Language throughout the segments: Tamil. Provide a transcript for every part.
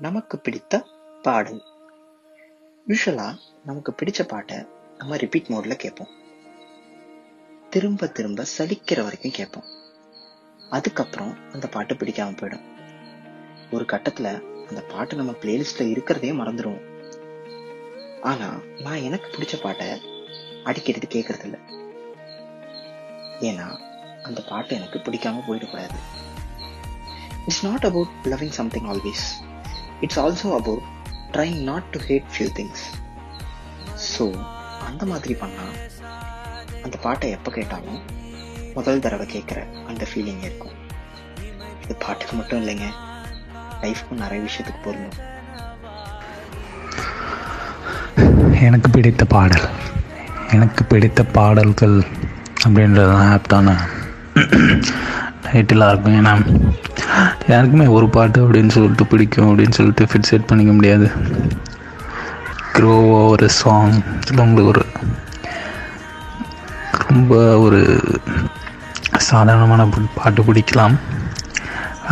நமக்கு பிடித்த பாடல். யூஸ்வலா நமக்கு பிடிச்ச பாட்டை நம்ம ரிப்பீட் மோட்ல கேட்போம். திரும்ப திரும்ப சலிக்கிற வரைக்கும் கேட்போம். அதுக்கப்புறம் அந்த பாட்டு பிடிக்காம போயிடும். ஒரு கட்டத்தில் அந்த பாட்டு நம்ம பிளேலிஸ்ட்ல இருக்கிறதே மறந்துடுவோம் ஆனால் நான் எனக்கு பிடிச்ச பாட்டை அடிக்கடி கேட்கறதில்ல. ஏன்னா அந்த பாட்டு எனக்கு பிடிக்காம போயிடக்கூடாது. It's not about loving something always it's also about trying not to hate few things so அந்த மாதிரி பண்ணால் அந்த பாட்டை எப்போ கேட்டாலும் முதல் தடவை கேட்குற அந்த ஃபீலிங் இருக்கும். இது பாட்டுக்கு மட்டும் இல்லைங்க. லைஃப்க்கும் நிறைய விஷயத்துக்கு பொருந்தும். எனக்கு பிடித்த பாடல். எனக்கு பிடித்த பாடல்கள் அப்படின்றது தான். ஆப்டான டைட்டிலாக இருக்கும். ஏன்னா யாருக்குமே ஒரு பாட்டு அப்படின்னு சொல்லிட்டு பிடிக்கும் அப்படின்னு சொல்லிட்டு ஃபிட் செட் பண்ணிக்க முடியாது. க்ரோ ஒரு சாங் இல்லை உங்களுக்கு ஒரு ரொம்ப ஒரு சாதாரணமான பாட்டு பிடிக்கலாம்.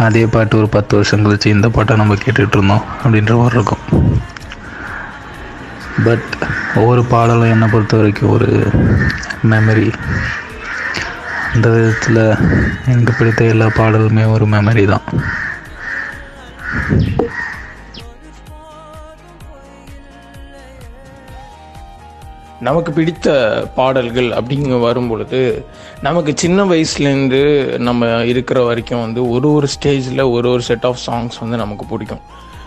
அதே பாட்டு ஒரு பத்து வருஷம் கழிச்சு இந்த பாட்டை நம்ம கேட்டுட்டு இருந்தோம் அப்படின்ற மாதிரி இருக்கும். பட் ஒவ்வொரு பாடலும் என்னை பொறுத்த வரைக்கும் ஒரு மெமரி அந்த விதத்தில் எனக்கு பிடித்த எல்லா பாடலுமே ஒரு மெமரி தான். நமக்கு பிடித்த பாடல்கள் அப்படிங்க வரும் பொழுது நமக்கு சின்ன வயசுலேருந்து நம்ம இருக்கிற வரைக்கும் வந்து ஒரு ஒரு ஸ்டேஜில் ஒரு ஒரு செட் ஆஃப் சாங்ஸ் வந்து நமக்கு பிடிக்கும்.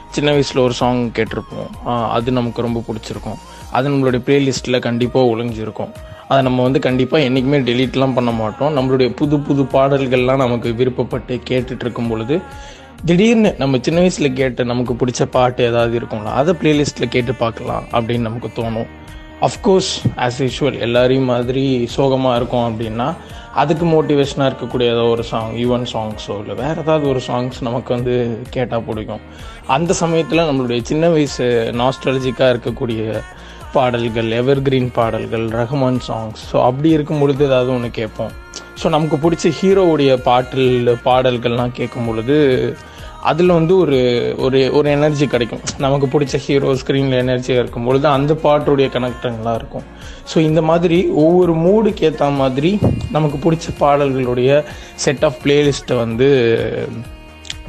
சின்ன வயசில் ஒரு சாங் கேட்டிருப்போம். அது நமக்கு ரொம்ப பிடிச்சிருக்கும். அது நம்மளுடைய ப்ளேலிஸ்ட்டில் கண்டிப்பாக ஒழிஞ்சிருக்கும் அதை நம்ம வந்து கண்டிப்பாக என்றைக்குமே டெலீட்லாம் பண்ண மாட்டோம். நம்மளுடைய புது புது பாடல்கள்லாம் நமக்கு விருப்பப்பட்டு கேட்டுட்டு இருக்கும் பொழுது திடீர்னு நம்ம சின்ன வயசில் கேட்ட நமக்கு பிடிச்ச பாட்டு ஏதாவது இருக்கும்ல அதை ப்ளேலிஸ்ட்டில் கேட்டு பார்க்கலாம் அப்படின்னு நமக்கு தோணும். அஃப்கோர்ஸ் ஆஸ் யூஷுவல் எல்லாரையும் மாதிரி சோகமாக இருக்கும் அப்படின்னா அதுக்கு மோட்டிவேஷனாக இருக்கக்கூடிய ஏதோ ஒரு சாங் ஈவன் சாங்ஸோ இல்லை வேறு ஏதாவது ஒரு சாங்ஸ் நமக்கு வந்து கேட்டால் பிடிக்கும். அந்த சமயத்தில் நம்மளுடைய சின்ன வயசு நாஸ்ட்ராலஜிக்காக இருக்கக்கூடிய பாடல்கள் எவர்கிரீன் பாடல்கள் ரஹ்மான் சாங்ஸ் ஸோ அப்படி இருக்கும் பொழுது ஏதாவது ஒன்று கேட்போம். ஸோ நமக்கு பிடிச்ச ஹீரோவுடைய பாட்டில் பாடல்கள்லாம் கேட்கும் பொழுது அதில் வந்து ஒரு ஒரு ஒரு எனர்ஜி கிடைக்கும். நமக்கு பிடிச்ச ஹீரோ ஸ்க்ரீனில் எனர்ஜியாக இருக்கும் பொழுது அந்த பாட்டுடைய கனெக்டங்களாக இருக்கும். ஸோ இந்த மாதிரி ஒவ்வொரு மூடுக்கு ஏற்ற மாதிரி நமக்கு பிடிச்ச பாடல்களுடைய செட் ஆஃப் பிளேலிஸ்ட்டை வந்து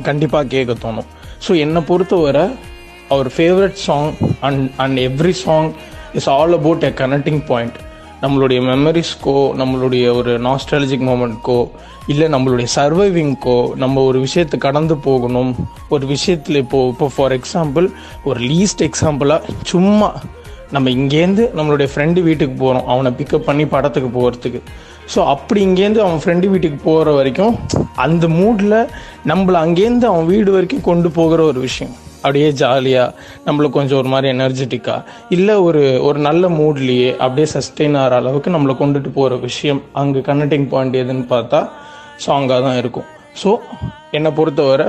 கண்டிப்பாக கேட்க தோணும். ஸோ என்னை பொறுத்தவரை our favourite song and and every song is all about a connecting point நம்மளுடைய மெமரிஸ்க்கோ நம்மளுடைய ஒரு நாஸ்ட்ராலஜிக் மூமெண்ட்க்கோ இல்லை நம்மளுடைய சர்வைவிங்க்கோ நம்ம ஒரு விஷயத்தை கடந்து போகணும். ஒரு விஷயத்தில் இப்போ இப்போ ஃபார் எக்ஸாம்பிள் ஒரு லீஸ்ட் எக்ஸாம்பிளாக சும்மா நம்ம இங்கேருந்து நம்மளுடைய ஃப்ரெண்டு வீட்டுக்கு போகிறோம் அவனை பிக்கப் பண்ணி படத்துக்கு போகிறதுக்கு ஸோ அப்படி இங்கேருந்து அவன் ஃப்ரெண்டு வீட்டுக்கு போகிற வரைக்கும் அந்த மூடில் நம்மளை அங்கேருந்து அவன் வீடு வரைக்கும் கொண்டு போகிற ஒரு விஷயம். அப்படியே ஜாலியாக நம்மளுக்கு கொஞ்சம் ஒரு மாதிரி எனர்ஜெட்டிக்காக இல்லை ஒரு ஒரு நல்ல மூட்லேயே அப்படியே சஸ்டெயின் ஆகிற அளவுக்கு நம்மளை கொண்டுட்டு போகிற விஷயம் அங்கே கனெக்டிங் பாயிண்ட் எதுன்னு பார்த்தா சாங்காக தான் இருக்கும். ஸோ என்னை பொறுத்தவரை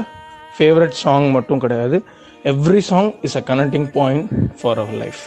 ஃபேவரட் சாங் மட்டும் கிடையாது. Every song is a connecting point for our life